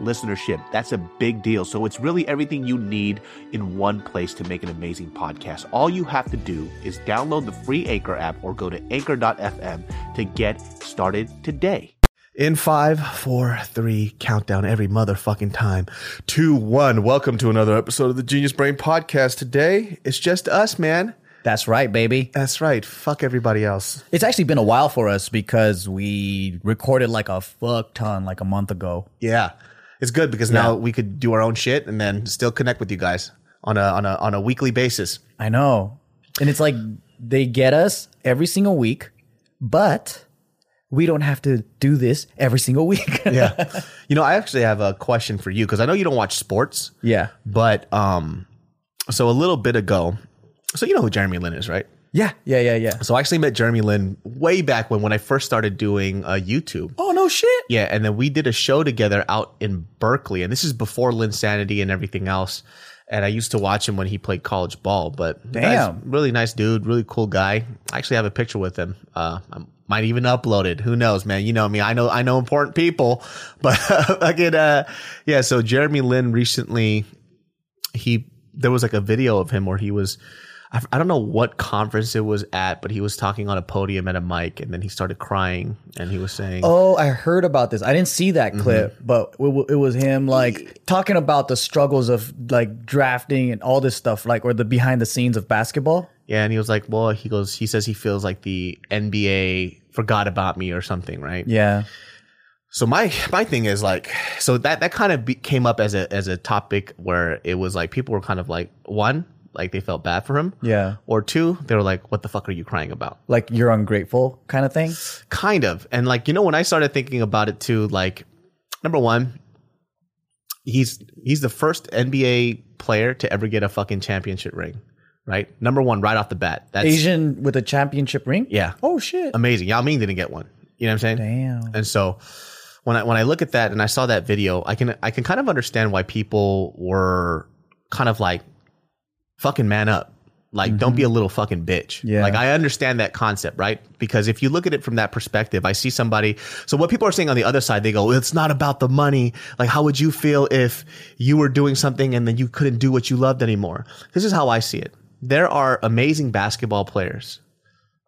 listenership. That's a big deal. So it's really everything you need in one place to make an amazing podcast. All you have to do is download the free Anchor app or go to anchor.fm to get started today. In five, four, three, countdown every motherfucking time. Two, one. Welcome to another episode of the Genius Brain Podcast. Today, it's just us, man. That's right, baby. That's right. Fuck everybody else. It's actually been a while for us because we recorded like a fuck ton like a month ago. Yeah. It's good because now we could do our own shit and then still connect with you guys on a on a on a weekly basis. I know. And it's like they get us every single week, but we don't have to do this every single week. Yeah. you know, I actually have a question for you because I know you don't watch sports, yeah. but um so a little bit ago, so you know who Jeremy Lin is, right? Yeah. Yeah. Yeah. Yeah. So I actually met Jeremy Lin way back when when I first started doing uh, YouTube. Oh, no shit. Yeah, and then we did a show together out in Berkeley, and this is before Linsanity and everything else. And I used to watch him when he played college ball, but Damn. really nice dude, really cool guy. I actually have a picture with him. Uh, I might even upload it. Who knows, man? You know me. I know I know important people, but again, uh, yeah. So Jeremy Lin recently, he there was like a video of him where he was. I I don't know what conference it was at, but he was talking on a podium at a mic, and then he started crying, and he was saying, Oh, I heard about this. I didn't see that Mm-hmm. clip, but it, it was him like talking about the struggles of like drafting and all this stuff, like or the behind the scenes of basketball. Yeah, and he was like, "Well, he goes. He says he feels like the NBA forgot about me or something, right?" Yeah. So my my thing is like, so that that kind of be, came up as a as a topic where it was like people were kind of like one, like they felt bad for him, Yeah. or two, they were like, "What the fuck are you crying about?" Like you're ungrateful kind of thing. Kind of, and like you know, when I started thinking about it too, like number one, he's he's the first NBA player to ever get a fucking championship ring, right? Number one, right off the bat. That's Asian with a championship ring. yeah. Oh shit. amazing. Yao Ming didn't get one. You know what I'm saying? Damn. And so when I when I look at that and I saw that video, I can I can kind of understand why people were kind of like fucking man up. Like don't be a little fucking bitch. Yeah. Like I understand that concept, right? Because if you look at it from that perspective, I see somebody so what people are saying on the other side, they go, It's not about the money. Like how would you feel if you were doing something and then you couldn't do what you loved anymore? This is how I see it. There are amazing basketball players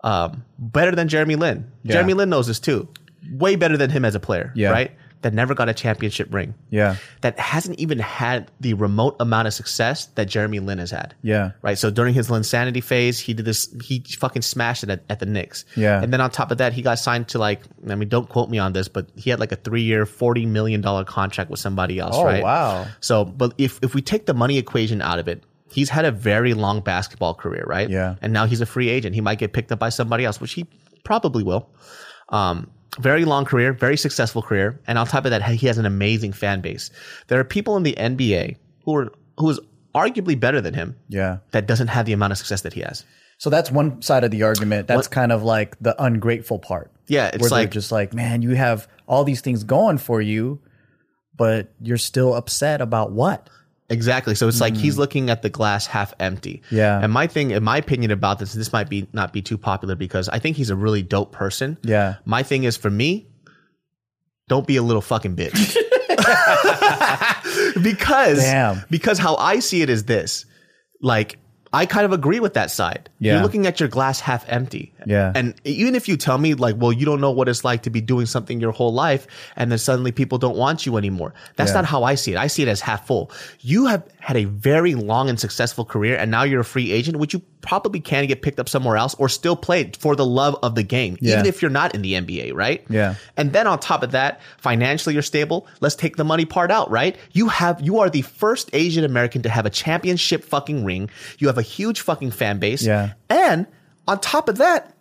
um, better than Jeremy Lin. Jeremy Lin knows this too. Way better than him as a player, Yeah. right? That never got a championship ring. Yeah. That hasn't even had the remote amount of success that Jeremy Lin has had. Yeah. Right. So during his Linsanity phase, he did this, he fucking smashed it at, at the Knicks. Yeah. And then on top of that, he got signed to like, I mean, don't quote me on this, but he had like a three year, $40 million contract with somebody else, Oh right? wow. So, but if if we take the money equation out of it, he's had a very long basketball career, right? Yeah. And now he's a free agent. He might get picked up by somebody else, which he probably will. Um, very long career, very successful career, and on top of that, he has an amazing fan base. There are people in the NBA who are who is arguably better than him Yeah. that doesn't have the amount of success that he has. So that's one side of the argument. That's kind of like the ungrateful part. Yeah, it's where like just like, man, you have all these things going for you, but you're still upset about what? Exactly. So it's like he's hmm. looking at the glass half empty. Yeah. And my thing, in my opinion about this, this might be not be too popular because I think he's a really dope person. Yeah. My thing is for me, don't be a little fucking bitch. because Damn. because how I see it is this. Like I kind of agree with that side. Yeah. You're looking at your glass half empty. Yeah. And even if you tell me like, well, you don't know what it's like to be doing something your whole life and then suddenly people don't want you anymore. That's Yeah. not how I see it. I see it as half full. You have had a very long and successful career and now you're a free agent, which you probably can get picked up somewhere else or still played for the love of the game, Yeah. even if you're not in the NBA, right? Yeah. And then on top of that, financially you're stable. Let's take the money part out, right? You have you are the first Asian American to have a championship fucking ring. You have a huge fucking fan base. Yeah. And on top of that,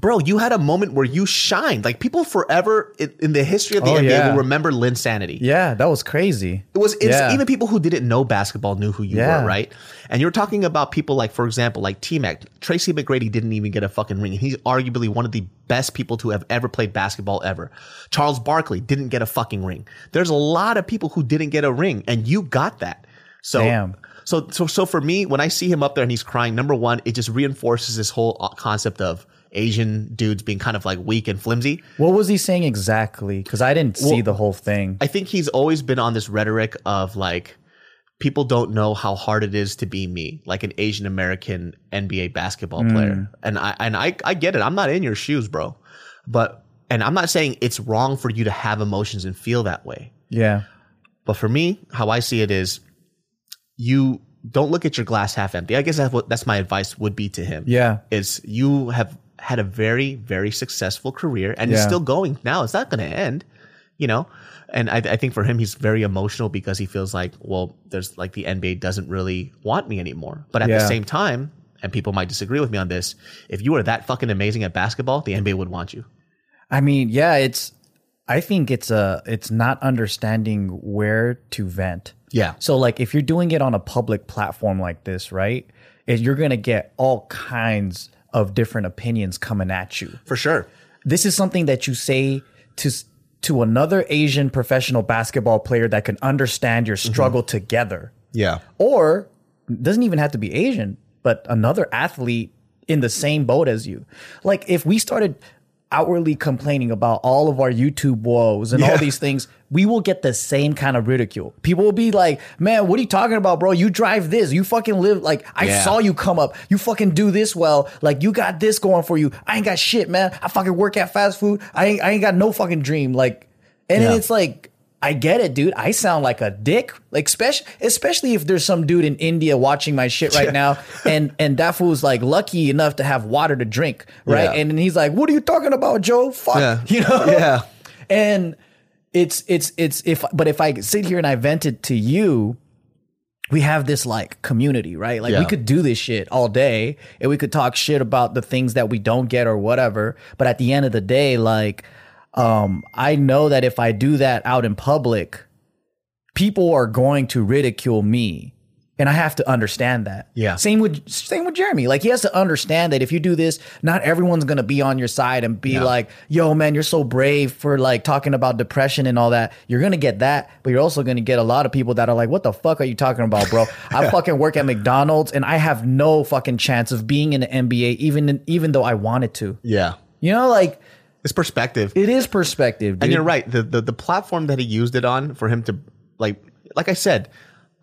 bro, you had a moment where you shined. Like people forever in, in the history of the Oh, NBA yeah. will remember Linsanity. Yeah, that was crazy. It was Yeah. even people who didn't know basketball knew who you Yeah. were, right? And you're talking about people like, for example, like T Mac. Tracy McGrady didn't even get a fucking ring. He's arguably one of the best people to have ever played basketball ever. Charles Barkley didn't get a fucking ring. There's a lot of people who didn't get a ring, and you got that. So, Damn. so, so, so for me, when I see him up there and he's crying, number one, it just reinforces this whole uh, concept of Asian dudes being kind of like weak and flimsy. What was he saying exactly? Because I didn't see the whole thing. I think he's always been on this rhetoric of like people don't know how hard it is to be me, like an Asian American NBA basketball mm. player. And I and I I get it. I'm not in your shoes, bro. But and I'm not saying it's wrong for you to have emotions and feel that way. yeah. But for me, how I see it is you don't look at your glass half empty. I guess that's what that's my advice would be to him. Yeah. Is you have had a very, very successful career and Yeah. still going now. It's not going to end, you know? And I, I think for him, he's very emotional because he feels like, well, there's like the NBA doesn't really want me anymore. But at the same time, and people might disagree with me on this, if you were that fucking amazing at basketball, the NBA would want you. I mean, yeah, it's I think it's a it's not understanding where to vent. Yeah. So like if you're doing it on a public platform like this, right? It, you're going to get all kinds of different opinions coming at you. For sure. This is something that you say to to another Asian professional basketball player that can understand your mm-hmm. struggle together. Yeah. Or doesn't even have to be Asian, but another athlete in the same boat as you. Like if we started outwardly complaining about all of our YouTube woes and Yeah. all these things, we will get the same kind of ridicule. People will be like, "Man, what are you talking about, bro? You drive this. You fucking live like I Yeah. saw you come up. You fucking do this well. Like you got this going for you. I ain't got shit, man. I fucking work at fast food. I ain't I ain't got no fucking dream. Like and then Yeah. it's like I get it, dude. I sound like a dick. Like especially especially if there's some dude in India watching my shit right now, and and that fool's like lucky enough to have water to drink, right? Yeah. And then he's like, "What are you talking about, Joe? Fuck, Yeah. you know?" Yeah. And it's it's it's if but if I sit here and I vent it to you, we have this like community, right? Like we could do this shit all day and we could talk shit about the things that we don't get or whatever. But at the end of the day, like um I know that if I do that out in public, people are going to ridicule me. And I have to understand that. Yeah. Same with same with Jeremy. Like he has to understand that if you do this, not everyone's gonna be on your side and be like, "Yo, man, you're so brave for like talking about depression and all that." You're gonna get that, but you're also gonna get a lot of people that are like, "What the fuck are you talking about, bro? I fucking work at McDonald's and I have no fucking chance of being in the NBA, even in, even though I wanted to." Yeah. You know, like It's perspective. it is perspective, dude. And you're right. The, the the platform that he used it on for him to like like I said,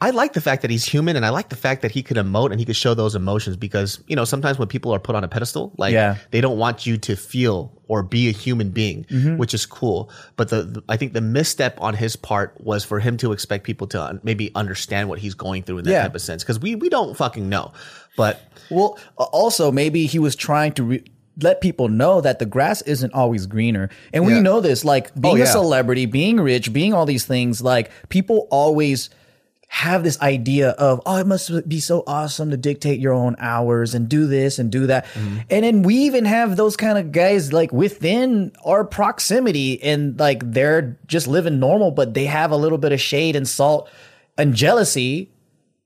I like the fact that he's human and I like the fact that he could emote and he could show those emotions because, you know, sometimes when people are put on a pedestal, like Yeah. they don't want you to feel or be a human being, Mm-hmm. which is cool. But the, the- I think the misstep on his part was for him to expect people to un- maybe understand what he's going through in that Yeah. type of sense because we we don't fucking know. But Well, also maybe he was trying to re- let people know that the grass isn't always greener, and we Yeah. know this. Like being Oh, a celebrity, being rich, being all these things. Like people always have this idea of oh, it must be so awesome to dictate your own hours and do this and do that, Mm-hmm. and then we even have those kind of guys like within our proximity, and like they're just living normal, but they have a little bit of shade and salt and jealousy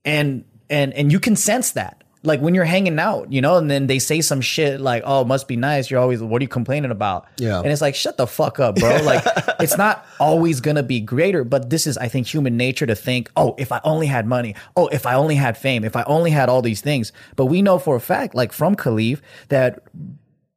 and and and you can sense that like when you're hanging out you know and then they say some shit like oh it must be nice. You're always what are you complaining about? Yeah. and it's like shut the fuck up bro. Like it's not always gonna be greater but this is i think human nature to think oh if i only had money. Oh if i only had fame. If i only had all these things. But we know for a fact like from khalif that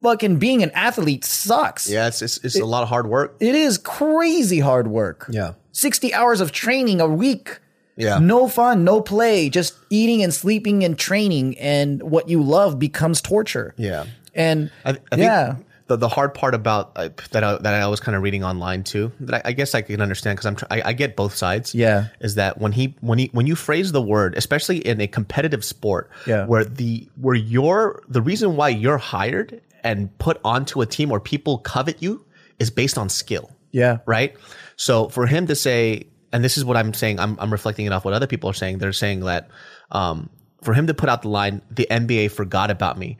fucking being an athlete sucks. Yeah, it's it's, it's a lot of hard work. it is crazy hard work. Yeah. 60 hours of training a week Yeah. no fun, no play, just eating and sleeping and training, and what you love becomes torture. Yeah. And I, I think yeah, the, the hard part about uh, that I, that I was kind of reading online too that I, I guess I can understand because I'm tr- I, I get both sides. Yeah. is that when he when he when you phrase the word, especially in a competitive sport, Yeah. where the where you're the reason why you're hired and put onto a team where people covet you is based on skill Yeah. right? So for him to say, and this is what I'm saying, I'm, I'm reflecting it off what other people are saying. They're saying that um, for him to put out the line, the NBA forgot about me,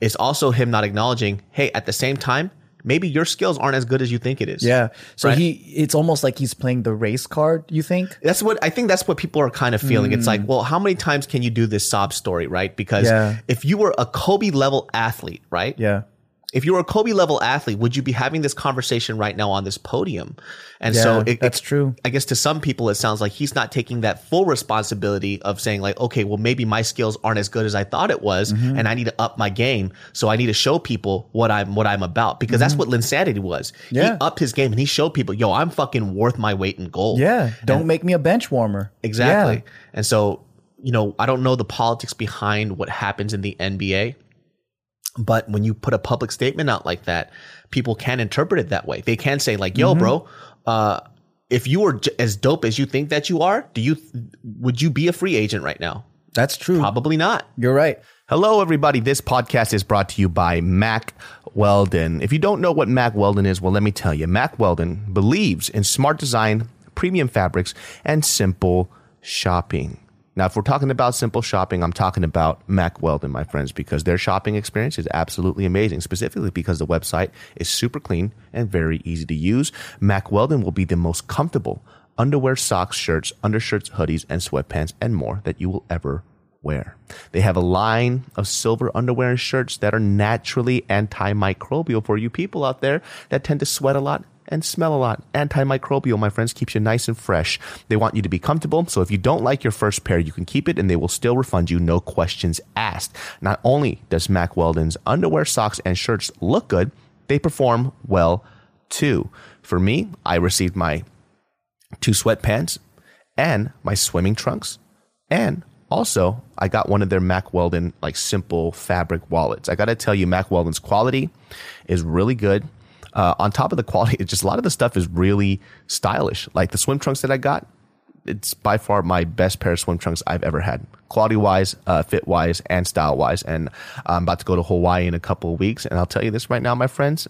is also him not acknowledging, hey, at the same time, maybe your skills aren't as good as you think it is. Yeah. So Right. he, it's almost like he's playing the race card. You think? That's what I think. That's what people are kind of feeling. It's like, well, how many times can you do this sob story, right? Because Yeah. if you were a Kobe level athlete, right? Yeah. If you were a Kobe level athlete, would you be having this conversation right now on this podium? And Yeah, so it, that's it- true. I guess to some people, it sounds like he's not taking that full responsibility of saying like, okay, well, maybe my skills aren't as good as I thought it was, Mm-hmm. and I need to up my game. So I need to show people what I'm what I'm about because that's what Linsanity was. Mm-hmm. Yeah. He upped his game and he showed people, yo, I'm fucking worth my weight in gold. Yeah. Don't make me a bench warmer. Exactly. Yeah. And so, you know, I don't know the politics behind what happens in the NBA, but when you put a public statement out like that, people can interpret it that way. They can say like, "Yo, bro, uh, if you were j- as dope as you think that you are, do you would you be a free agent right now? That's true. Probably not." You're right. Hello, everybody. This podcast is brought to you by Mack Weldon. If you don't know what Mack Weldon is, well, let me tell you. Mack Weldon believes in smart design, premium fabrics, and simple shopping. Now, if we're talking about simple shopping, I'm talking about Mack Weldon, my friends, because their shopping experience is absolutely amazing, specifically because the website is super clean and very easy to use. Mack Weldon will be the most comfortable underwear, socks, shirts, undershirts, hoodies, and sweatpants, and more that you will ever wear. They have a line of silver underwear and shirts that are naturally antimicrobial for you people out there that tend to sweat a lot and smell a lot. Antimicrobial, my friends, keeps you nice and fresh. They want you to be comfortable, so if you don't like your first pair, you can keep it and they will still refund you, no questions asked. Not only does Mack Weldon's underwear, socks, and shirts look good, they perform well too. For me, I received my two sweatpants and my swimming trunks. And also, I got one of their Mack Weldon like simple fabric wallets. I got to tell you, Mack Weldon's quality is really good. Uh, on top of the quality, it's just a lot of the stuff is really stylish. Like the swim trunks that I got, it's by far my best pair of swim trunks I've ever had. Quality wise, uh, fit wise, and style wise. And I'm about to go to Hawaii in a couple of weeks. And I'll tell you this right now, my friends,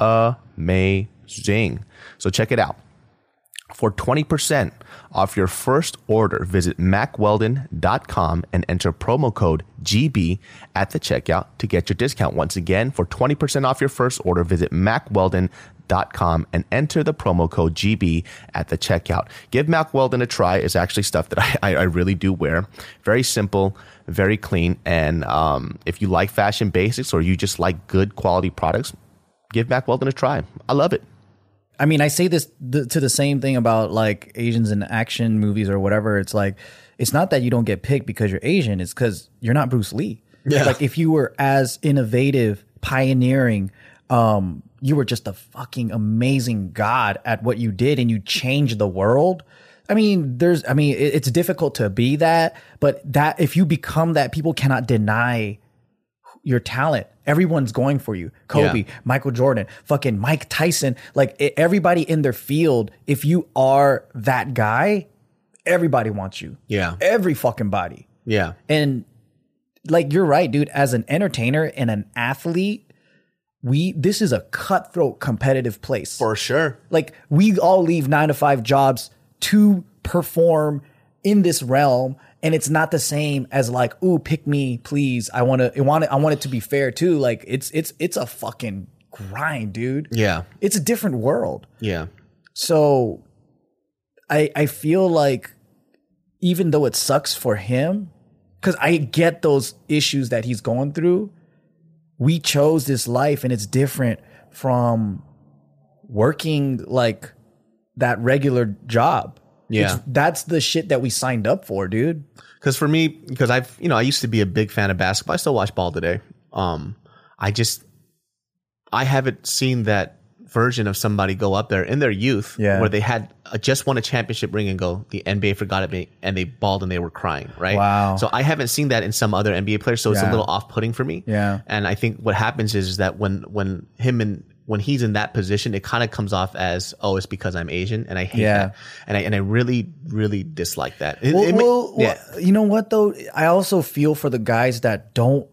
amazing. So check it out. For 20% off your first order, visit mackweldon.com and enter promo code GB at the checkout to get your discount. Once again, for 20% off your first order, visit mackweldon.com and enter the promo code GB at the checkout. Give Mack Weldon a try. It's actually stuff that I, I, really do wear. Very simple, very clean. And um, if you like fashion basics or you just like good quality products, give Mack Weldon a try. I love it. I mean, I say this th- to the same thing about like Asians in action movies or whatever. It's like, it's not that you don't get picked because you're Asian. It's because you're not Bruce Lee. Yeah. Like if you were as innovative, pioneering, um, you were just a fucking amazing god at what you did and you changed the world. I mean, there's, I mean, it- it's difficult to be that, but that if you become that, people cannot deny your talent. Everyone's going for you. Kobe, Yeah. Michael Jordan, fucking Mike Tyson, like everybody in their field. If you are that guy, everybody wants you. Yeah. Every fucking body. Yeah. And like you're right, dude, as an entertainer and an athlete, we this is a cutthroat competitive place. For sure. like we all leave 9 to 5 jobs to perform in this realm and it's not the same as like ooh pick me please. I want to i want it i want it to be fair too. Like it's it's it's a fucking grind dude. Yeah. it's a different world. Yeah. so i i feel like even though it sucks for him cuz i get those issues that he's going through we chose this life and it's different from working like that regular job Yeah. It's- that's the shit that we signed up for dude Because for me, because I've you know I used to be a big fan of basketball. I still watch ball today. Um, I just I haven't seen that version of somebody go up there in their youth Yeah. where they had uh, just won a championship ring and go, the NBA forgot it me and they bawled and they were crying, right? Wow. So I haven't seen that in some other NBA players, so it's a little off putting for me. Yeah. And I think what happens is, is that when when him and when he's in that position, it kind of comes off as, oh, it's because I'm Asian, and I hate Yeah. that, and I and I really really dislike that. It- Well, it ma- well, yeah, well, you know what though? I also feel for the guys that don't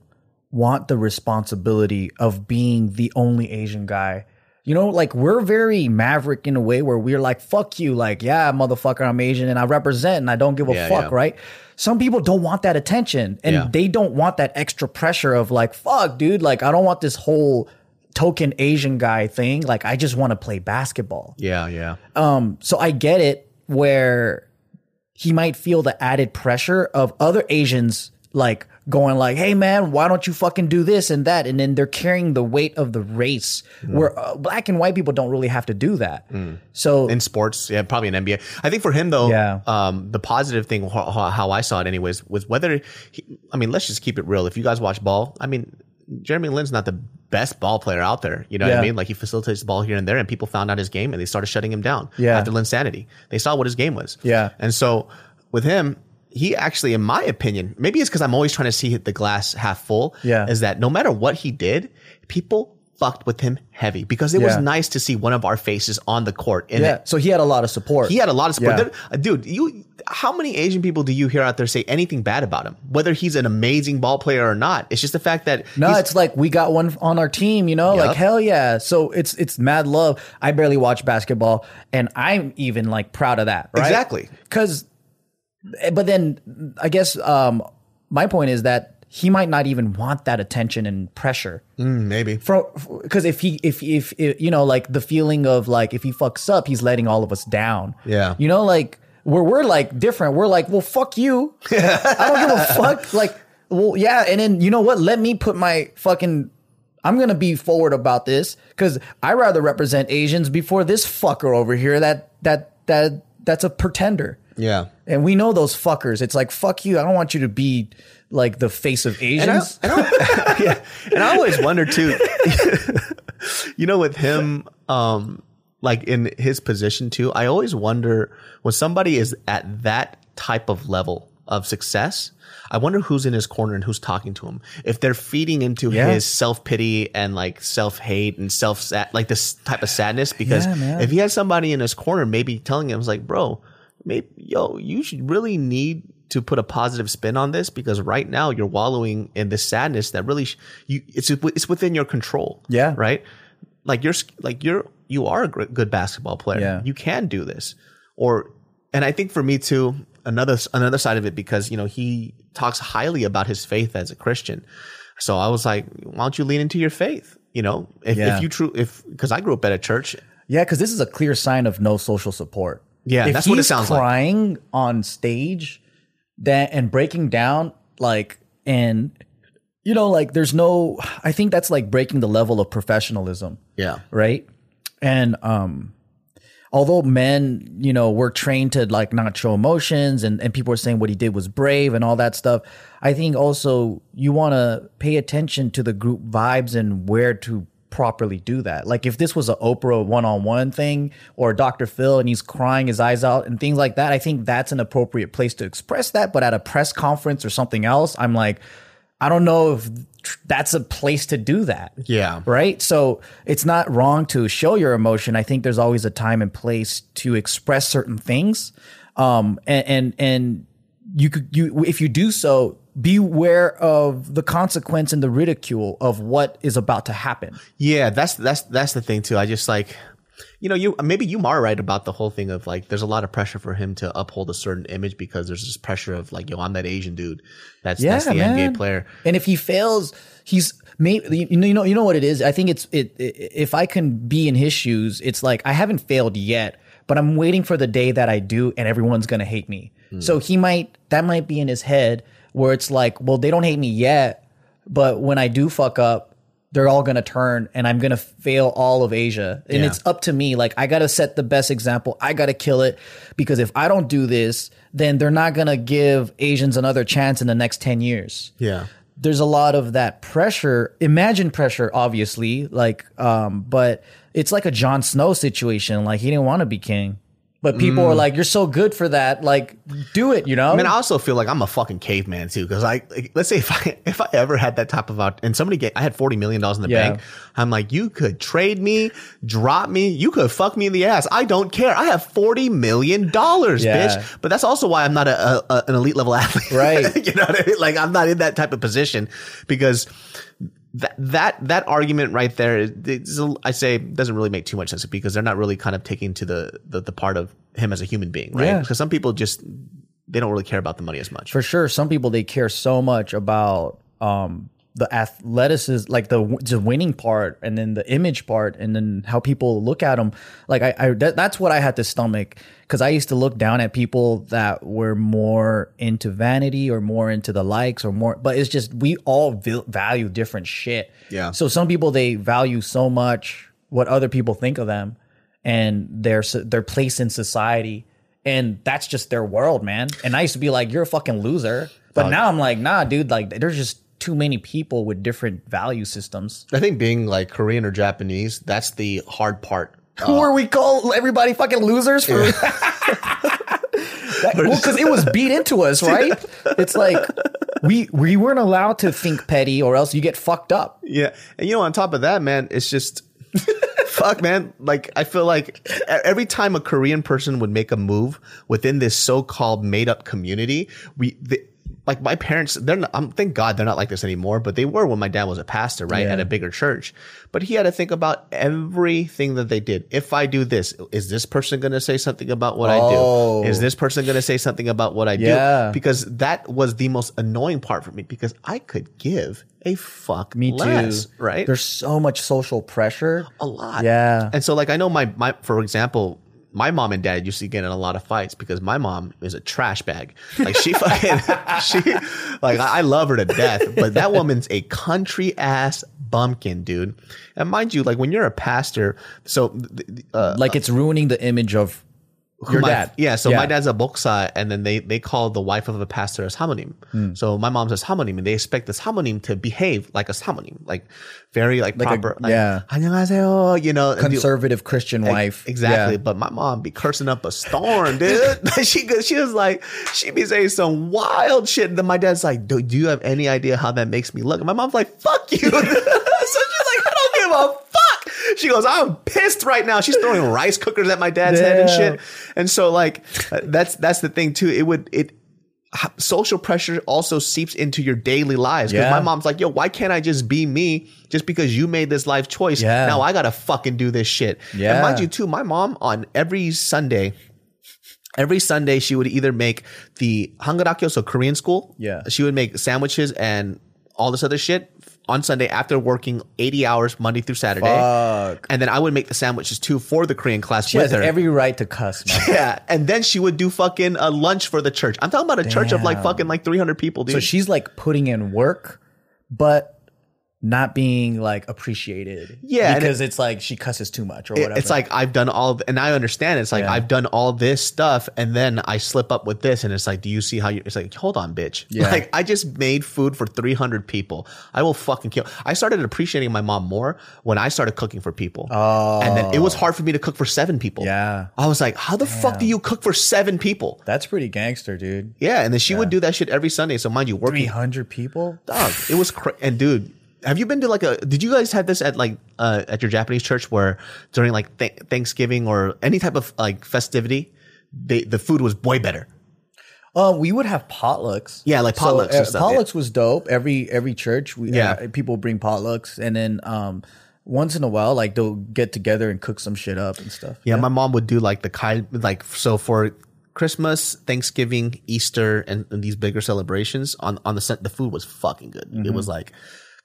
want the responsibility of being the only Asian guy. You know, like we're very maverick in a way where we're like, fuck you, like, yeah, motherfucker, I'm Asian and I represent and I don't give a Yeah, fuck, yeah. right? Some people don't want that attention and Yeah. they don't want that extra pressure of like, fuck, dude, like, I don't want this whole token Asian guy thing. Like, I just want to play basketball. yeah, yeah. Um, so I get it where he might feel the added pressure of other Asians like going like, "Hey man, why don't you fucking do this and that?" And then they're carrying the weight of the race where uh, black and white people don't really have to do that. So in sports, yeah, probably in NBA. I think for him though, Yeah. um, the positive thing, how, how I saw it, anyways, was whether. He, I mean, let's just keep it real. If you guys watch ball, I mean, Jeremy Lin's not the best ball player out there. You know what I mean? Like he facilitates the ball here and there, and people found out his game, and they started shutting him down. Yeah. after Linsanity, they saw what his game was. Yeah. and so with him. He actually, in my opinion, maybe it's because I'm always trying to see the glass half full. Yeah. Is that no matter what he did, people fucked with him heavy because it was nice to see one of our faces on the court in yeah, it. so he had a lot of support. He had a lot of support. Yeah. Dude, you how many Asian people do you hear out there say anything bad about him? Whether he's an amazing ball player or not. It's just the fact that No, it's like we got one on our team, you know, Yup. like hell yeah. So it's it's mad love. I barely watch basketball, and I'm even like proud of that, right? Exactly. Because, but then I guess um, my point is that he might not even want that attention and pressure. Mm, maybe. because if he if, if if you know like the feeling of like if he fucks up he's letting all of us down Yeah. you know like where we're like different. We're like well fuck you. I don't give a fuck. Like well yeah and then you know what? Let me put my fucking i'm gonna be forward about this because i rather represent asians before this fucker over here that that that that's a pretender. Yeah. and we know those fuckers. It's like fuck you. I don't want you to be like the face of And I, asians. and I- yeah. And I always wonder too, you know, with him, um, like in his position too, I always wonder when somebody is at that type of level of success, I wonder who's in his corner and who's talking to him. If they're feeding into Yeah. his self pity and like self hate and self sad, like this type of sadness, because Yeah, if he has somebody in his corner, maybe telling him, it's like, bro, maybe, yo, you should really need to put a positive spin on this because right now you're wallowing in this sadness that really, sh- you, it's, it's within your control. Yeah. Right. Like you're, like you're, you are a good basketball player. Yeah. You can do this. Or, and I think for me too, another, another side of it, because, you know, he talks highly about his faith as a Christian. So I was like, why don't you lean into your faith? You know, if, Yeah. if you true, if, cause I grew up at a church Yeah, because this is a clear sign of no social support. Yeah, if that's what it sounds like. crying on stage, that and breaking down like and you know like there's no. I think that's like breaking the level of professionalism, Yeah. right? And um, although men, you know, were trained to like not show emotions, and and people were saying what he did was brave and all that stuff. I think also you want to pay attention to the group vibes and where to properly do that. Like if this was a Oprah one-on-one thing or Dr. Phil and he's crying his eyes out and things like that, I think that's an appropriate place to express that. But at a press conference or something else, I'm like, I don't know if that's a place to do that Yeah. right? So it's not wrong to show your emotion. I think there's always a time and place to express certain things. Um, and, and, and you could, you, if you do so, beware of the consequence and the ridicule of what is about to happen. Yeah, that's that's that's the thing too. I just like, you know, you maybe you are right about the whole thing of like, there's a lot of pressure for him to uphold a certain image because there's this pressure of like, yo, I'm that Asian dude. That's that's the NBA player. And if he fails, he's maybe you know you know you know what it is. I think it's it, it. If I can be in his shoes, it's like I haven't failed yet, but I'm waiting for the day that I do, and everyone's gonna hate me. Hmm. So he might that might be in his head where it's like, well, they don't hate me yet, but when I do fuck up, they're all gonna turn, and I'm gonna fail all of Asia, and Yeah. it's up to me. Like I gotta set the best example. I gotta kill it because if I don't do this, then they're not gonna give Asians another chance in the next ten years Yeah. there's a lot of that pressure, imagine pressure, obviously, like, um, but it's like a Jon Snow situation. Like he didn't want to be king. But people are mm. like, "You're so good for that. Like, do it." You know. I mean, I also feel like I'm a fucking caveman too, because I like, let's say if I if I ever had that type of out and somebody get I had forty million dollars in the Yeah. bank, I'm like, you could trade me, drop me, you could fuck me in the ass. I don't care. I have forty million dollars, Yeah. bitch. But that's also why I'm not a, a, a- an elite level athlete, Right. you know what I mean? Like I'm not in that type of position because. That, that that argument right there, is- I say doesn't really make too much sense because they're not really kind of taking to the, the the part of him as a human being, right? Yeah. Because some people just they don't really care about the money as much. for sure some people they care so much about um the athleticism like the the winning part and then the image part and then how people look at them like i, I that, that's what i had to stomach because i used to look down at people that were more into vanity or more into the likes or more but it's just we all vil- value different shit. Yeah. so some people they value so much what other people think of them and their their place in society. And that's just their world man. And i used to be like you're a fucking loser. But now i'm like nah dude like there's just too many people with different value systems I think being like Korean or Japanese, that's the hard part. who are we uh, call everybody fucking losers for That- well because it was beat into us right it's like we we weren't allowed to think petty or else you get fucked up Yeah. And you know, on top of that, man, it's just fuck, man. Like, I feel like every time a Korean person would make a move within this so-called made-up community, we, the, like my parents, they're not, um, thank God they're not like this anymore, but they were when my dad was a pastor, right? Yeah. At a bigger church. But he had to think about everything that they did. If I do this, is this person going to say something about what I Oh. do? Is this person going to say something about what I Yeah. do? Because that was the most annoying part for me because I could give a fuck me less, too right? there's so much social pressure a lot. yeah And so like I know my my for example, my mom and dad used to get in a lot of fights because my mom is a trash bag. Like she fucking she like I love her to death, but that woman's a country ass bumpkin, dude. And mind you, like when you're a pastor, so uh like it's ruining the image of your my, dad. Yeah. So yeah. my dad's a moksa, and then they, they call the wife of a pastor as homonym. Mm. So my mom says homonym, and they expect this homonym to behave like a homonym, like very like, like proper, a, like, yeah. 안녕하세요, you know, conservative the, Christian like, wife. Exactly. Yeah. But my mom be cursing up a storm, dude. she she was like she be saying some wild shit. And then my dad's like, do, do you have any idea how that makes me look? And my mom's like, fuck you. so she's like, I don't give a fuck. She goes, I'm pissed right now. She's throwing rice cookers at my dad's head and shit. And so like, uh, that's, that's the thing too. It would, it, social pressure also seeps into your daily lives. Cause Yeah. my mom's like, yo, why can't I just be me just because you made this life choice? Yeah. Now I gotta fucking do this shit. Yeah. And mind you, too, my mom on every Sunday, every Sunday she would either make the hangarakyo, so Korean school. Yeah. She would make sandwiches and all this other shit on Sunday after working 80 hours Monday through Saturday. Fuck. And then I would make the sandwiches too for the Korean class she with has her. every right to cuss man yeah. And then she would do fucking a lunch for the church. I'm talking about a church of like Damn. fucking like 300 people, dude. So she's like putting in work, but not being like appreciated. Yeah, because it's like she cusses too much or whatever. It's like I've done all, of, and I understand. It's like Yeah. I've done all this stuff, and then I slip up with this, and it's like, do you see how you? It's like, hold on, bitch. Yeah. Like I just made food for three hundred people. I will fucking kill. I started appreciating my mom more when I started cooking for people. Oh, and then it was oh. hard for me to cook for seven people. Yeah. I was like, how the fuck do you cook for seven people? that's pretty gangster, dude. Yeah, and then she would do that shit every Sunday. So mind you, working three hundred people. dog. It was cra- and dude, have you been to like a? Did you guys have this at like uh, at your Japanese church where during like th- Thanksgiving or any type of like festivity, they the food was way better. Um, we would have potlucks. Yeah, like So, potlucks and uh, stuff, yeah. Potlucks was dope. Every every church, we, Yeah. uh, people bring potlucks, and then um, once in a while, like they'll get together and cook some shit up and stuff. Yeah, my mom would do like the kind like so for Christmas, Thanksgiving, Easter, and, and these bigger celebrations on on the set, the food was fucking good. It was like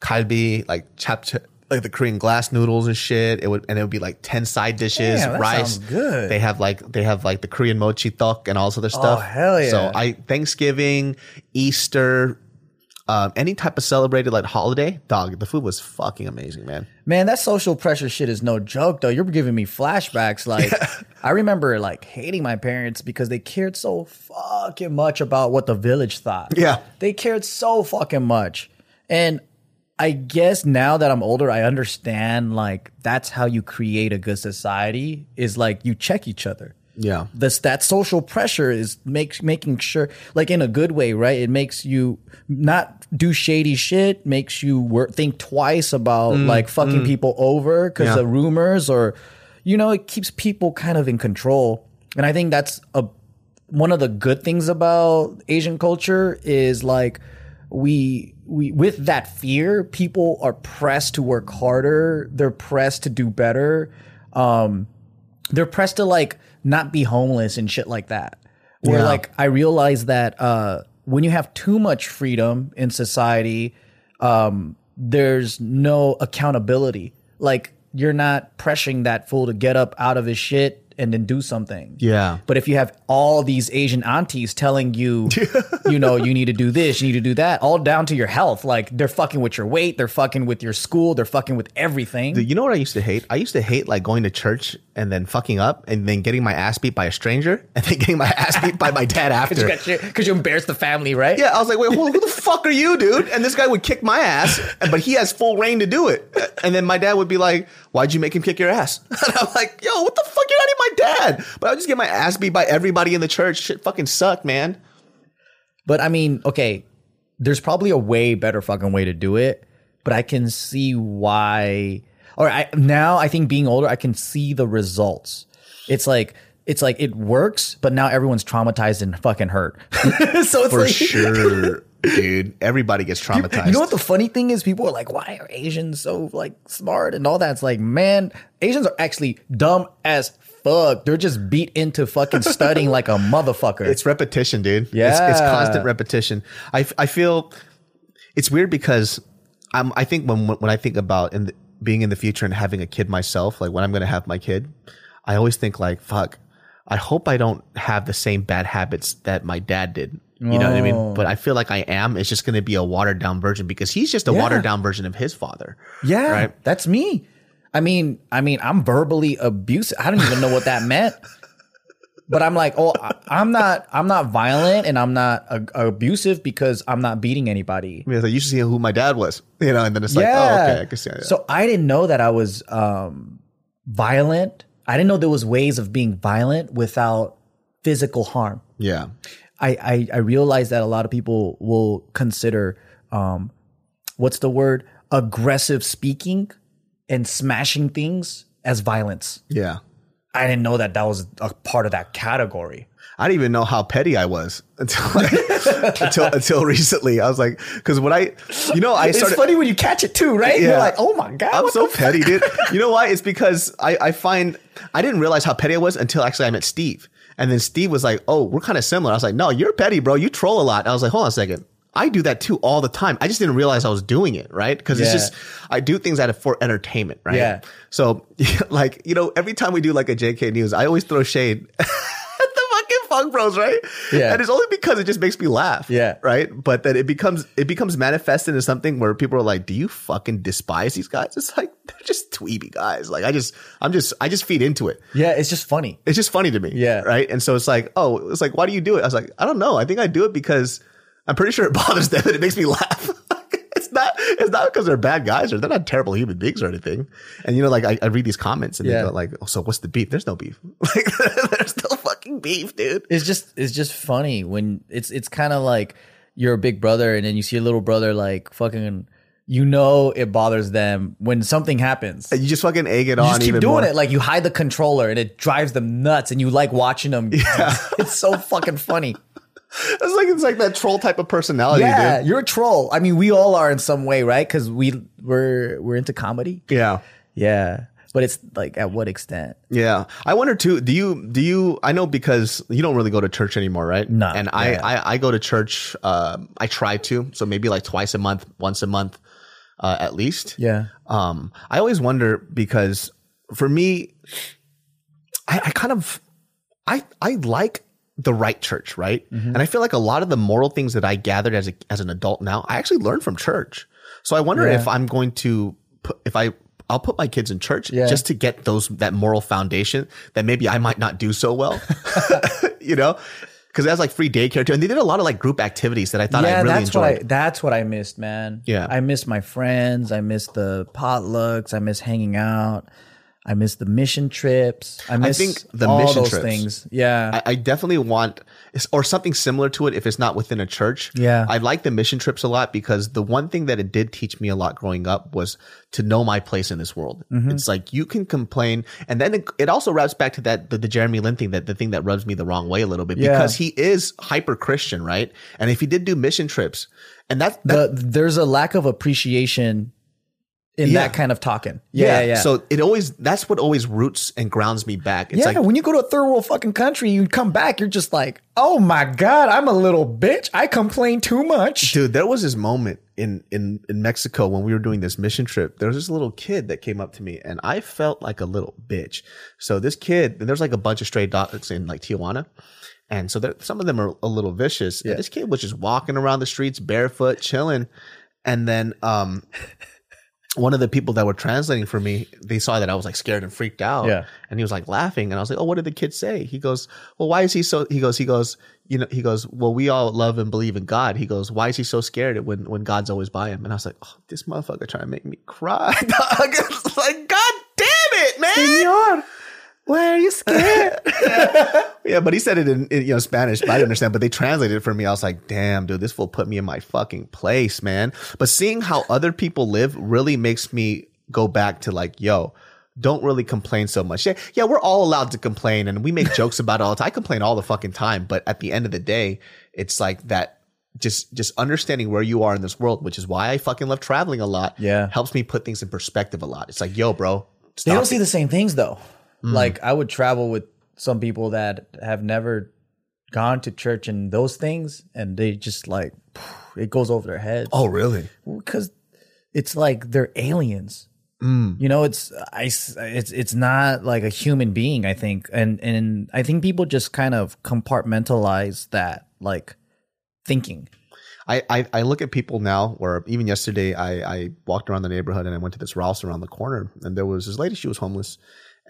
kalbi, like chap like the Korean glass noodles and shit. It would and it would be like ten side dishes, Damn, rice. good. They have like they have like the Korean mochi tok and all this other stuff. Oh hell yeah. So I Thanksgiving, Easter. Um, any type of celebrated like holiday, dog. The food was fucking amazing, man. Man, that social pressure shit is no joke though. You're giving me flashbacks. Like I remember like hating my parents because they cared so fucking much about what the village thought. Yeah. They cared so fucking much. And I guess now that I'm older, I understand like that's how you create a good society is like you check each other. Yeah. This that social pressure is makes making sure like in a good way, right? It makes you not do shady shit, makes you work, think twice about mm, like fucking mm. people over because Yeah. of rumors or you know, it keeps people kind of in control. And I think that's a one of the good things about Asian culture is like we we with that fear, people are pressed to work harder. They're pressed to do better. Um, they're pressed to like not be homeless and shit like that. Where Yeah. like I realize that uh, when you have too much freedom in society, um, there's no accountability. Like you're not pressuring that fool to get up out of his shit and then do something. Yeah. But if you have all these Asian aunties telling you, you know, you need to do this, you need to do that, all down to your health, like they're fucking with your weight, they're fucking with your school, they're fucking with everything. You know what I used to hate? I used to hate like going to church and then fucking up and then getting my ass beat by a stranger and then getting my ass beat by my dad after. Because you embarrass the family, right? Yeah, I was like, wait, who, who the fuck are you, dude? And this guy would kick my ass, but he has full reign to do it. And then my dad would be like, why'd you make him kick your ass? And I'm like, yo, what the fuck? You're not even my dad. But I would just get my ass beat by everybody in the church. Shit fucking sucked, man. But I mean, okay, there's probably a way better fucking way to do it, but I can see why. Or I now I think being older, I can see the results. It's like it's like it works, but now everyone's traumatized and fucking hurt. so it's For like, sure, dude. Everybody gets traumatized. You know what the funny thing is? People are like, "Why are Asians so like smart and all that?" It's like, man, Asians are actually dumb as fuck. They're just beat into fucking studying like a motherfucker. It's repetition, dude. It's, it's constant repetition. I, I feel it's weird because I'm, I think when, when I think about in the, being in the future and having a kid myself, like when I'm going to have my kid, I always think like, fuck, I hope I don't have the same bad habits that my dad did. You know what I mean? Oh. But I feel like I am. It's just going to be a watered down version because he's just a Yeah. watered down version of his father. yeah, Right. that's me. I mean, I mean, I'm verbally abusive. I don't even know what that meant. But I'm like, oh, I, I'm not, I'm not violent and I'm not a, abusive because I'm not beating anybody. It's like, you should see who my dad was, you know, and then it's like, oh, okay, I can see that. So I didn't know that I was um, violent. I didn't know there was ways of being violent without physical harm. yeah. I I, I realize that a lot of people will consider um, what's the word aggressive speaking and smashing things as violence. Yeah. I didn't know that that was a part of that category. I didn't even know how petty I was until like, until until recently. I was like, because when I, you know, I started. it's funny when you catch it too, right? You're like, oh my god, I'm so petty, dude. You know why? It's because I, I find I didn't realize how petty I was until actually I met Steve. And then Steve was like, "Oh, we're kind of similar." I was like, "No, you're petty, bro. You troll a lot." I was like, "Hold on a second. I do that too all the time. I just didn't realize I was doing it, right? Because it's just I do things out of for entertainment, right? Yeah. So, like, you know, every time we do like a JK News, I always throw shade at the fucking Fung Bros, right? Yeah. And it's only because it just makes me laugh. Yeah. Right. But then it becomes it becomes manifested into something where people are like, "Do you fucking despise these guys?" It's like they're just dweeby guys. Like I just I'm just I just feed into it. yeah, it's just funny. It's just funny to me. Yeah. Right. And so it's like, oh, it's like, why do you do it? I was like, I don't know. I think I do it because I'm pretty sure it bothers them and it makes me laugh. it's not it's not because they're bad guys or they're not terrible human beings or anything. And you know, like I, I read these comments and Yeah. they go like, oh, so what's the beef? There's no beef. Like there's no fucking beef, dude. it's just it's just funny when it's it's kind of like you're a big brother and then you see a little brother like fucking you know it bothers them when something happens. And you just fucking egg it You on just keep even doing more. it like you hide the controller and it drives them nuts and you like watching them. Yeah. it's so fucking funny. It's like it's like that troll type of personality, Yeah, dude. you're a troll. I mean, we all are in some way, right? Because we we're we're into comedy. Yeah. Yeah, but it's like at what extent? Yeah. I wonder too, do you do you I know because you don't really go to church anymore, right? No, And I, yeah. I I go to church um I try to, so maybe like twice a month, once a month uh at least. Yeah, Um I always wonder because for me I, I kind of I I like the right church, right? Mm-hmm. And I feel like a lot of the moral things that I gathered as a, as an adult now, I actually learned from church. So I wonder Yeah. if I'm going to put, if I I'll put my kids in church Yeah. just to get those that moral foundation that maybe I might not do so well. you know? because it has like free daycare too, and they did a lot of like group activities that I thought I really that's enjoyed. what I that's what I missed, man. Yeah. I miss my friends. I miss the potlucks. I miss hanging out. I miss the mission trips. I miss think the all mission those trips- things. Yeah, I, I definitely want, or something similar to it if it's not within a church. Yeah. I like the mission trips a lot because the one thing that it did teach me a lot growing up was to know my place in this world. Mm-hmm. It's like you can complain, and then it, it also wraps back to that the, the Jeremy Lin thing that the thing that rubs me the wrong way a little bit Yeah. because he is hyper Christian, right? And if he did do mission trips, and that's that, the, there's a lack of appreciation in Yeah. that kind of talking. Yeah, yeah. yeah. So it always that's what always roots and grounds me back. It's yeah, like when you go to a third world fucking country, you come back, you're just like, oh my god, I'm a little bitch. I complain too much. Dude, there was this moment in in in Mexico when we were doing this mission trip. There was this little kid that came up to me, and I felt like a little bitch. So this kid, and there's like a bunch of stray dogs in like Tijuana, and so there, some of them are a little vicious. And this kid was just walking around the streets barefoot, chilling, and then um. One of the people that were translating for me, they saw that I was like scared and freaked out. Yeah. And he was like laughing. And I was like, Oh, what did the kid say? He goes, Well, why is he so he goes, he goes, you know, he goes, Well, we all love and believe in God. He goes, Why is he so scared when when God's always by him? And I was like, Oh, this motherfucker trying to make me cry. like, God damn it, man. Senor, why are you scared? Yeah, but he said it in, in you know Spanish, but I didn't understand. But they translated it for me. I was like, damn, dude, this fool put me in my fucking place, man. But seeing how other people live really makes me go back to like, yo, don't really complain so much. Yeah, yeah, we're all allowed to complain and we make jokes about it all the time. I complain all the fucking time, but at the end of the day, it's like that just just understanding where you are in this world, which is why I fucking love traveling a lot. Yeah. Helps me put things in perspective a lot. It's like, yo, bro, they don't see the same things though. Mm. Like I would travel with some people that have never gone to church and those things, and they just like it goes over their heads. Oh, really? because it's like they're aliens. Mm. You know, it's I, it's it's not like a human being. I think, and and I think people just kind of compartmentalize that like thinking. I, I, I look at people now where even yesterday I, I walked around the neighborhood and I went to this Ralph's around the corner and there was this lady, she was homeless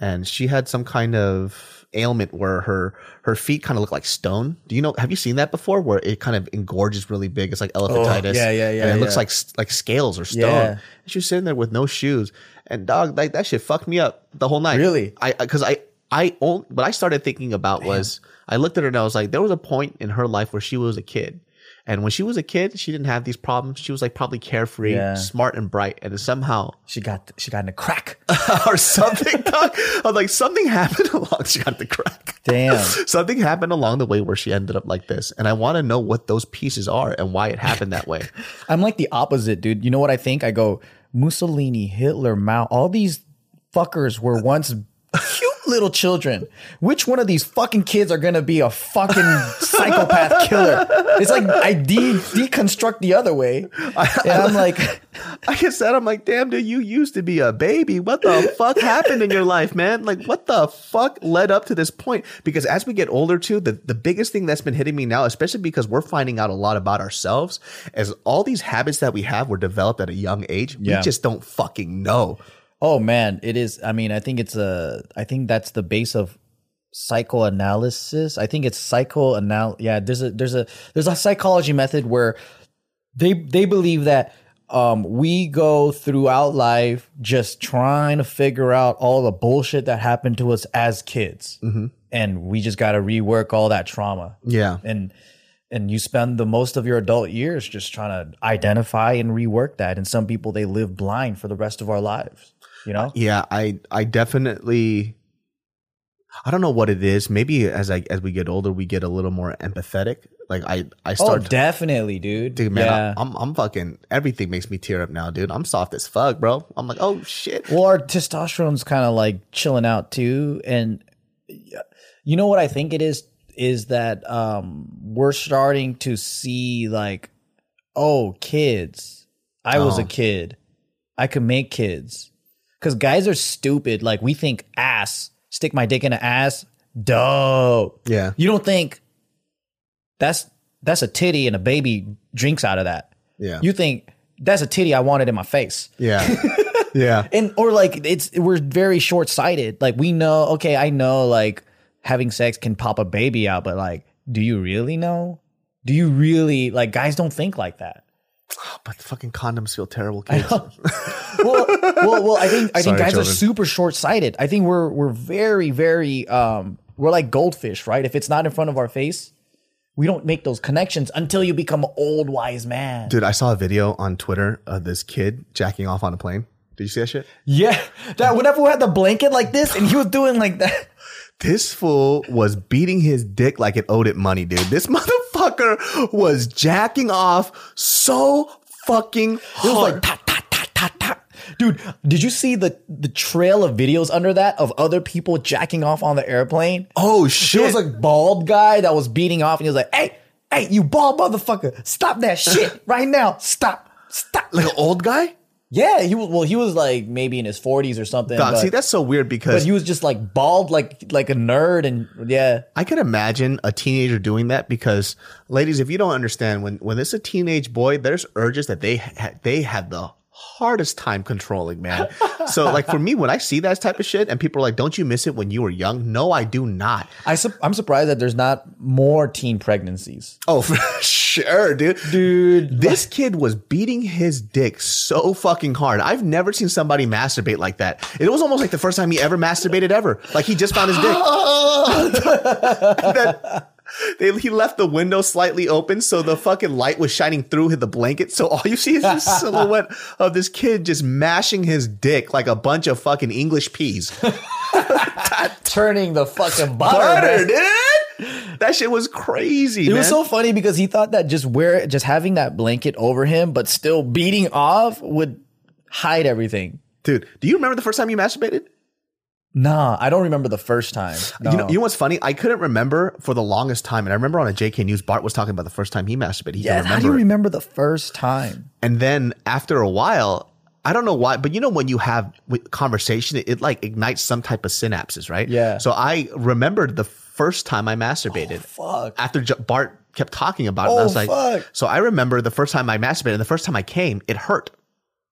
and she had some kind of ailment where her her feet kind of look like stone. Do you know have you seen that before where it kind of engorges really big? It's like oh, elephantitis. Oh, yeah, yeah, yeah, And it looks like like scales or stone. Yeah. And she was sitting there with no shoes. And dog, like that shit fucked me up the whole night. Really? I uh, because I I only, what I started thinking about was I looked at her and I was like, there was a point in her life where she was a kid. And when she was a kid, she didn't have these problems. She was like probably carefree, Yeah. smart and bright. And somehow She got she got in a crack. or something, I was like, something happened along she got the crack. Damn. Something happened along the way where she ended up like this. And I want to know what those pieces are and why it happened that way. I'm like the opposite, dude. You know what I think? I go Mussolini, Hitler, Mao. All these fuckers were once little children. Which one of these fucking kids are gonna be a fucking psychopath killer? It's like I de- deconstruct the other way, and I'm like, I said, I'm like, damn, dude, you used to be a baby. What the fuck happened in your life, man? Like, what the fuck led up to this point? Because as we get older, too, the, the biggest thing that's been hitting me now, especially because we're finding out a lot about ourselves, is all these habits that we have were developed at a young age. Yeah. We just don't fucking know. Oh man, it is. I mean, I think it's a. I think that's the base of psychoanalysis. I think it's psychoanal. Yeah, there's a there's a there's a psychology method where they they believe that um, we go throughout life just trying to figure out all the bullshit that happened to us as kids, and we just got to rework all that trauma. Yeah. and and you spend the most of your adult years just trying to identify and rework that. And some people they live blind for the rest of our lives. You know, Yeah, I I definitely I don't know what it is. Maybe as I as we get older, we get a little more empathetic. Like I I oh, start definitely, dude. Dude, man, yeah. I, am I'm fucking everything makes me tear up now, dude. I'm soft as fuck, bro. I'm like, oh shit. Well, our testosterone's kind of like chilling out too, and you know what I think it is is that um we're starting to see like, oh, kids. I was a Oh. kid. I could make kids. Because guys are stupid. Like we think ass, stick my dick in an ass, dope. Yeah. You don't think that's that's a titty and a baby drinks out of that. Yeah. You think that's a titty I wanted in my face yeah. yeah. and or like it's we're very short sighted. Like we know, okay, I know like having sex can pop a baby out, but like do you really know? Do you really like guys don't think like that? But fucking condoms feel terrible, kids. well, well, well, I think I think Sorry, guys are super short sighted. I think we're we're very very um we're like goldfish, right? If it's not in front of our face, we don't make those connections until you become an old wise man. Dude, I saw a video on Twitter of this kid jacking off on a plane. Did you see that shit? Yeah, that whenever we had the blanket like this, and he was doing like that. This fool was beating his dick like it owed it money, dude. This motherfucker was jacking off so fucking It was hard. like ta ta ta ta ta. Dude, did you see the the trail of videos under that of other people jacking off on the airplane? oh There shit. was a bald guy that was beating off, and he was like, "Hey, hey, you bald motherfucker, stop that shit right now! Stop, stop!" like an old guy? Yeah, he was. Well, he was like maybe in his forties or something. God, but, see, that's so weird but because he was just like bald, like like a nerd, and yeah, I could imagine a teenager doing that because, ladies, if you don't understand, when when it's a teenage boy, there's urges that they ha- they have the hardest time controlling, man. so, like for me, when I see that type of shit, and people are like, "Don't you miss it when you were young?" No, I do not. I su- I'm surprised that there's not more teen pregnancies, Oh, for sure, dude. dude. This kid was beating his dick so fucking hard. I've never seen somebody masturbate like that. It was almost like the first time he ever masturbated ever. Like he just found his dick. They, he left the window slightly open so the fucking light was shining through the blanket. So all you see is the silhouette of this kid just mashing his dick like a bunch of fucking English peas. Turning the fucking butter. Butter, dude. That shit was crazy. It man. was so funny because he thought that just wear just having that blanket over him, but still beating off would hide everything. dude. Do you remember the first time you masturbated? Nah, I don't remember the first time. No. You know, you know what's funny? I couldn't remember for the longest time, and I remember on a JK News, Bart was talking about the first time he masturbated. He yeah, how do you remember. it. the first time? And then after a while, I don't know why, but you know when you have conversation, it, it like ignites some type of synapses, right? Yeah. So I remembered the first time I masturbated. Oh, fuck. After J- Bart kept talking about it, and I Oh, was like, fuck. so I remember the first time I masturbated, and the first time I came, it hurt.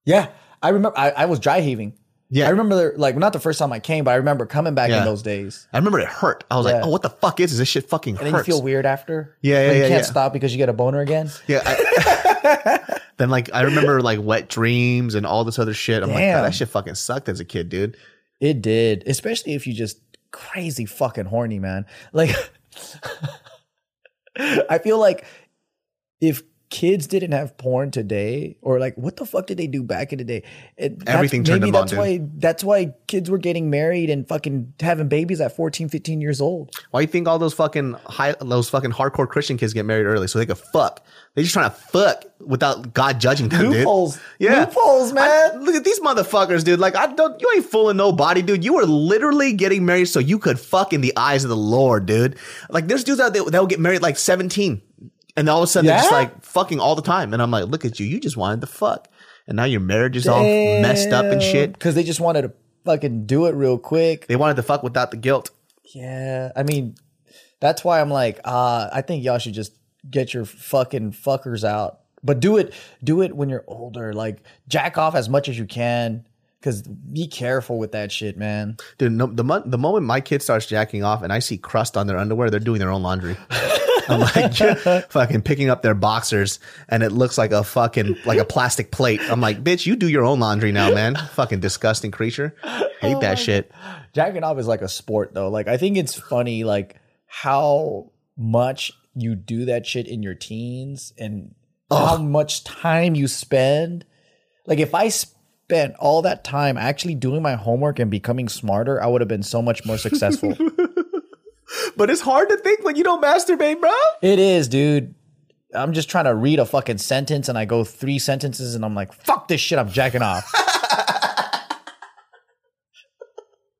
Yeah, I remember. I, I was dry heaving. Yeah. I remember like not the first time I came, but I remember coming back Yeah. in those days. I remember it hurt. I was like, oh, what the fuck is this? This shit fucking And then hurts. you feel weird after. Yeah, yeah, When you can't yeah. stop because you get a boner again. Yeah. I, then like I remember like wet dreams and all this other shit. I'm like, Damn. God, that shit fucking sucked as a kid, dude. It did, especially if you just crazy fucking horny, man. Like, I feel like if kids didn't have porn today, or like, what the fuck did they do back in the day? It, Everything turned maybe them on, that's dude. why that's why kids were getting married and fucking having babies at 14, 15 years old. Why you think all those fucking high, those fucking hardcore Christian kids get married early so they could fuck? They just trying to fuck without God judging them, dude. Loopholes, Yeah. loopholes, man. I- look at these motherfuckers, dude. Like I don't, you ain't fooling nobody, dude. You were literally getting married so you could fuck in the eyes of the Lord, dude. Like there's dudes out there that will get married like 17, and all of a sudden they're just like fucking all the time. And I'm like, look at you, you just wanted to fuck, and now your marriage is all messed up and shit. because they just wanted to fucking do it real quick. They wanted to fuck without the guilt. Yeah, I mean, that's why I'm like, uh, I think y'all should just get your fucking fuckers out, but do it, do it when you're older. Like, jack off as much as you can, because be careful with that shit, man. Dude, no, the the moment my kid starts jacking off and I see crust on their underwear, they're doing their own laundry. I'm like fucking picking up their boxers and it looks like a fucking like a plastic plate. I'm like, bitch, you do your own laundry now, man. Fucking disgusting creature. Hate that oh shit. Jacking off is like a sport, though. Like, I think it's funny, like how much you do that shit in your teens and how much time you spend. Like, if I spent all that time actually doing my homework and becoming smarter, I would have been so much more successful. But it's hard to think when you don't masturbate, bro. It is, dude. I'm just trying to read a fucking sentence and I go three sentences and I'm like, fuck this shit, I'm jacking off.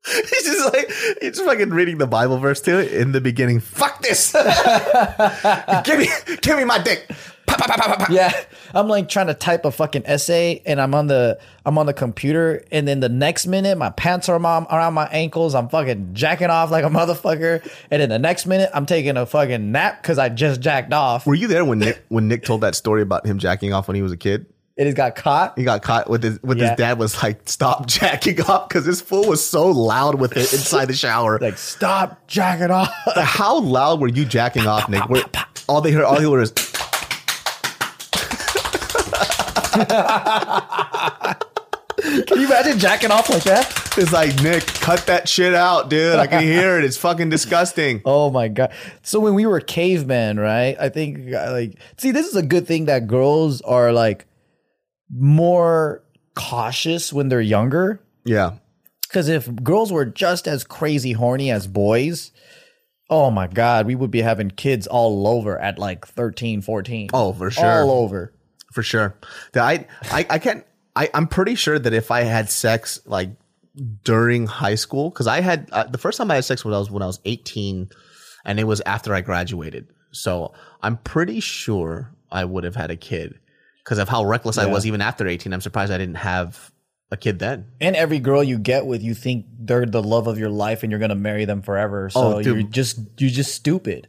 He's just like he's just fucking reading the Bible verse too in the beginning. Fuck this. give me give me my dick. Pa, pa, pa, yeah. I'm like trying to type a fucking essay and I'm on the I'm on the computer and then the next minute my pants are around, around my ankles. I'm fucking jacking off like a motherfucker. And then the next minute I'm taking a fucking nap because I just jacked off. Were you there when Nick when Nick told that story about him jacking off when he was a kid? It has got caught. He got caught with his with Yeah. his dad was like, stop jacking off because this fool was so loud with it inside the shower. Like, stop jacking off. How loud were you jacking off, Nick? Where all they heard, all he heard is. Can you imagine jacking off like that? It's like Nick, cut that shit out, dude. I can hear it. It's fucking disgusting. Oh my god! So when we were cavemen, right? I think like see, this is a good thing that girls are like more cautious when they're younger. Yeah, Because if girls were just as crazy horny as boys, oh my god, we would be having kids all over at like 13, 14. Oh, for sure. all over. for sure. I, I, I can't. I, I'm pretty sure that if I had sex like during high school, because I had uh, the first time I had sex when I was when I was 18, and it was after I graduated. So I'm pretty sure I would have had a kid because of how reckless I was even after 18. I'm surprised I didn't have a kid then. And every girl you get with, you think they're the love of your life and you're gonna marry them forever. Oh, so Oh, you're just you're just stupid.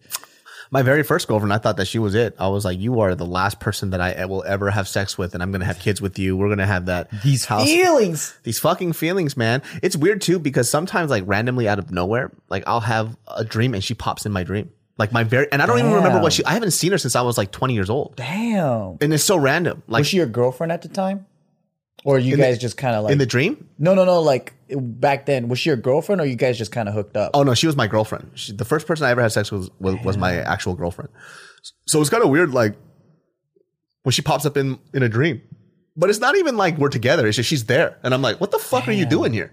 My very first girlfriend, I thought that she was it. I was like, "You are the last person that I will ever have sex with, and I'm gonna have kids with you. We're gonna have that These house feelings. these fucking feelings, man. It's weird too because sometimes like randomly out of nowhere, like I'll have a dream and she pops in my dream. Like my very and I don't even remember what she I haven't seen her since I was like 20 years old. Damn. And it's so random. Like Was she your girlfriend at the time? Or you guys just kind of like in the dream? No, no, no. Like back then, was she your girlfriend, or you guys just kind of hooked up? Oh no, she was my girlfriend. She, the first person I ever had sex with was, was my actual girlfriend. So it's kind of weird like when she pops up in in a dream. But it's not even like we're together. It's just she's there. And I'm like, "What the fuck are you doing here?"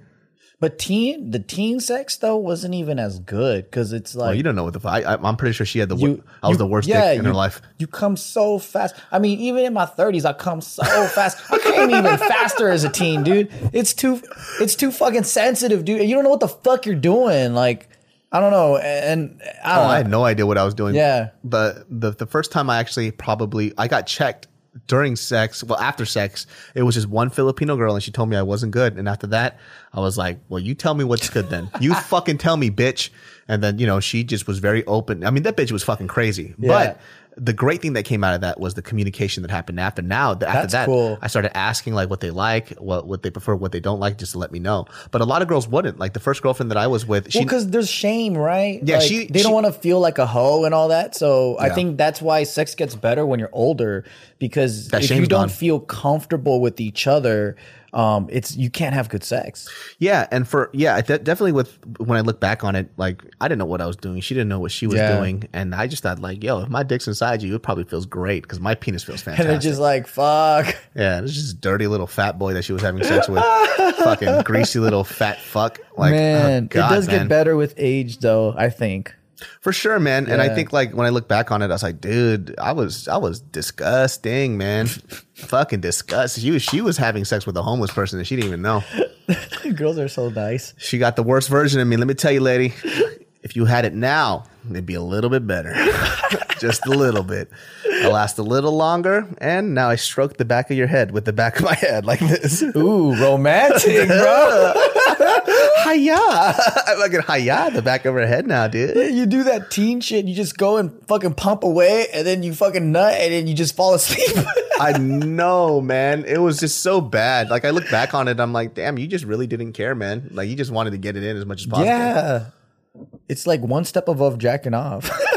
But teen, the teen sex though wasn't even as good because it's like Well, you don't know what the fuck. I, I'm pretty sure she had the you- I was you- the worst yeah, dick in her life. You come so fast. I mean, even in my thirties, I come so fast. I came even faster as a teen, dude. It's too, it's too fucking sensitive, dude. You don't know what the fuck you're doing. Like, I don't know. And I Oh, don't know. I had no idea what I was doing. Yeah. But the the first time I actually probably I got checked during sex, well after sex, it was just one Filipino girl and she told me I wasn't good. And after that, I was like, Well, you tell me what's good then. You fucking tell me, bitch. And then, you know, she just was very open. I mean, that bitch was fucking crazy. Yeah. But the great thing that came out of that was the communication that happened after. Now, after That's that, cool. I started asking like what they like, what what they prefer, what they don't like, just to let me know. But a lot of girls wouldn't. Like the first girlfriend that I was with, she Well, because there's shame, right? Yeah, Like, she- they don't want to feel like a hoe and all that. So I think that's why sex gets better when you're older because That if you don't gone. feel comfortable with each other, um, it's you can't have good sex. Yeah, and for yeah, de- definitely with when I look back on it, like I didn't know what I was doing. She didn't know what she was Yeah. doing, and I just thought like, yo, if my dick's inside you, it probably feels great because my penis feels fantastic. And it's just like fuck. yeah, it's just dirty little fat boy that she was having sex with, fucking greasy little fat fuck. Like, man, oh, God, it does man. get better with age, though. I think. For sure, man. And I think like when I look back on it, I was like, dude, I was I was disgusting, man, fucking disgusting. She was she was having sex with a homeless person and she didn't even know. Girls are so nice. She got the worst version of me. Let me tell you, lady, if you had it now, it'd be a little bit better. Just a little bit. I last a little longer, and now I stroke the back of your head with the back of my head like this. Ooh, romantic, bro. Hiya! I'm like a hiya the back of her head now, dude. you do that teen shit. You just go and fucking pump away, and then you fucking nut, and then you just fall asleep. I know, man. It was just so bad. Like I look back on it, I'm like, damn, you just really didn't care, man. Like you just wanted to get it in as much as possible. yeah, it's like one step above jacking off.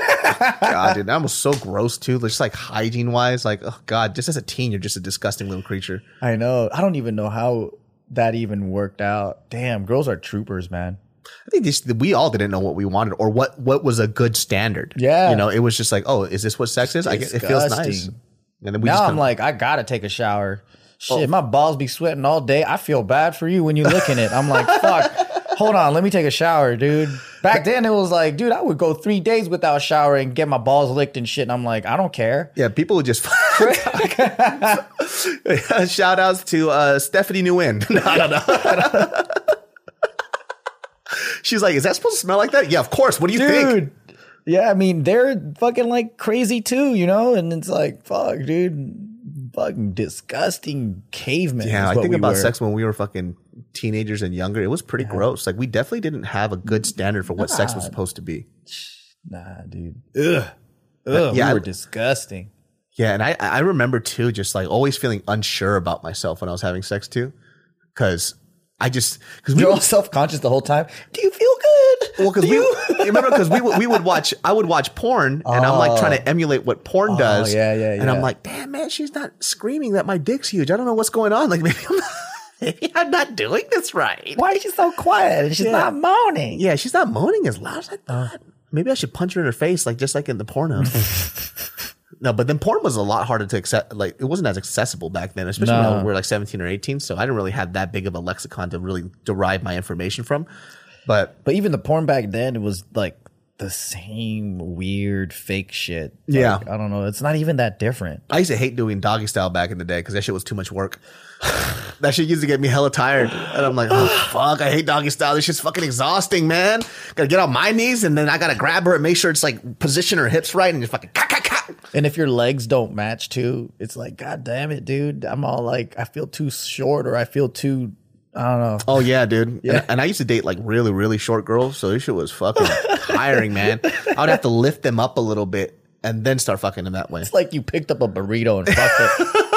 God, dude, that was so gross too. Just like hygiene wise, like, oh god, just as a teen, you're just a disgusting little creature. I know. I don't even know how that even worked out. Damn, girls are troopers, man. I think this, we all didn't know what we wanted or what what was a good standard. Yeah. you know, it was just like, oh, is this what sex is? I guess it feels nice. And then we now I'm kinda- like, I gotta take a shower. Shit, Oh. my balls be sweating all day. I feel bad for you when you look in it. I'm like, fuck. Hold on, let me take a shower, dude. Back then, it was like, dude, I would go three days without showering, get my balls licked and shit. And I'm like, I don't care. yeah, people would just shout outs to uh, Stephanie Nguyen. no, I don't know. She's like, is that supposed to smell like that? Yeah, of course. What do you think? dude. Yeah, I mean, they're fucking like crazy too, you know? And it's like, fuck, dude. Fucking disgusting cavemen. Yeah, I think we about were. sex when we were fucking teenagers and younger. It was pretty gross. Like we definitely didn't have a good standard for what sex was supposed to be. Nah, dude. Ugh. Ugh. yeah, we I- were disgusting. Yeah, and I I remember too, just like always feeling unsure about myself when I was having sex too, because I just because we You're all self conscious the whole time. Do you feel good? well because we you? remember because we would- we would watch I would watch porn and I'm like trying to oh. emulate what porn oh, does. Oh. yeah, yeah, And I'm like, damn man, she's not screaming that my dick's huge. I don't know what's going on. Like maybe I'm not, maybe I'm not doing this right. Why is she so quiet? And She's not moaning. Yeah, she's not moaning as loud as I thought. Maybe I should punch her in her face, like just like in the porno. no, but then porn was a lot harder to accept. Like it wasn't as accessible back then, especially No. when we were like seventeen or eighteen. So I didn't really have that big of a lexicon to really derive my information from. But But even the porn back then, it was like the same weird fake shit. Yeah. I don't know. It's not even that different. I used to hate doing doggy style back in the day because that shit was too much work. that shit used to get me hella tired, and I'm like, oh fuck, I hate doggy style. This shit's fucking exhausting, man. Gotta get on my knees, and then I gotta grab her and make sure it's like position her hips right, and just fucking. Ka, ka, ka. And if your legs don't match too, it's like, God damn it, dude. I'm all like, I feel too short or I feel too, I don't know. Oh yeah, dude. And, and I used to date like really, really short girls, so this shit was fucking tiring, man. I would have to lift them up a little bit and then start fucking them that way. It's like you picked up a burrito and fucked it.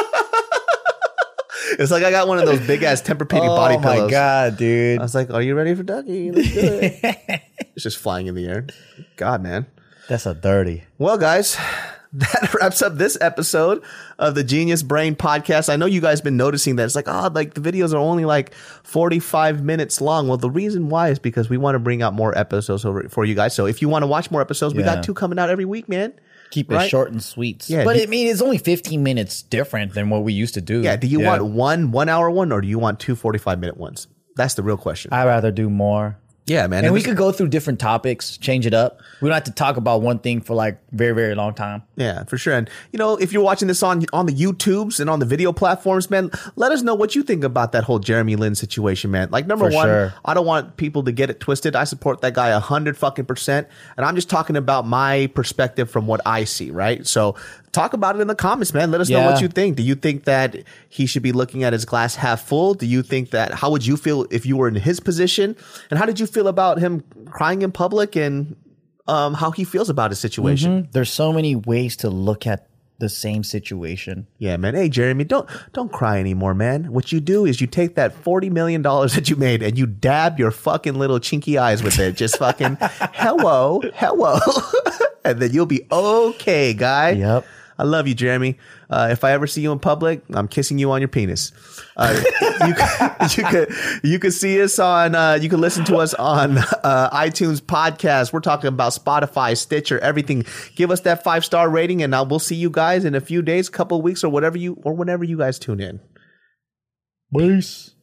It's like I got one of those big ass Tempur-Pedic body pillows. oh my. God, I was like, "Are you ready for Dougie? Let's do it." it's just flying in the air. God, man. That's a dirty. Well, guys, that wraps up this episode of the Genius Brain podcast. I know you guys been noticing that it's like, oh, like the videos are only like 45 minutes long. Well, the reason why is because we want to bring out more episodes over for you guys. So if you want to watch more episodes, we got two coming out every week, man. Keep it short and sweet. Yeah, but do- I mean, it's only 15 minutes different than what we used to do. Yeah. Do you want one one hour one or do you want two 45 minute ones? That's the real question. I'd rather do more. Yeah, man. And we could go through different topics, change it up. We don't have to talk about one thing for like very, very long time. Yeah, for sure. And you know, if you're watching this on on the YouTubes and on the video platforms, man, let us know what you think about that whole Jeremy Lin situation, man. Like number For one, sure. I don't want people to get it twisted. I support that guy a hundred fucking percent, and I'm just talking about my perspective from what I see, right? So talk about it in the comments, man. Let us know what you think. Do you think that he should be looking at his glass half full? Do you think that how would you feel if you were in his position? And how did you feel about him crying in public and um, how he feels about his situation? There's so many ways to look at the same situation. Yeah, man. Hey, Jeremy, don't don't cry anymore, man. What you do is you take that forty million dollars that you made and you dab your fucking little chinky eyes with it. Just fucking hello, hello, and then you'll be okay, guy. Yep. I love you, Jeremy. Uh, if I ever see you in public, I'm kissing you on your penis. Uh, you, could, you could you could see us on uh, you can listen to us on uh, iTunes podcast. We're talking about Spotify, Stitcher, everything. Give us that five star rating, and uh, we'll see you guys in a few days, couple weeks, or whatever you or whenever you guys tune in. Peace.